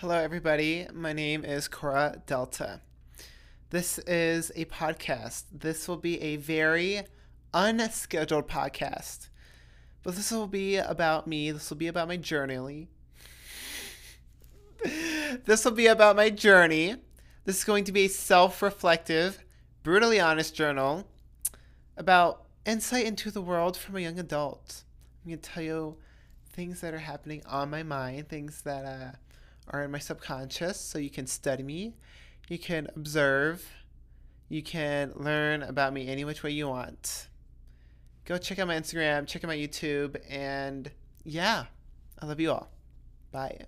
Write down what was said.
Hello, everybody. My name is Kora Delta. This is a podcast. This will be a very unscheduled podcast. But this will be about me. This will be about my journey. this will be about my journey. This is going to be a self reflective, brutally honest journal about insight into the world from a young adult. I'm going to tell you things that are happening on my mind, things that uh, are in my subconscious so you can study me, you can observe, you can learn about me any which way you want. Go check out my Instagram, check out my YouTube, and yeah, I love you all. Bye.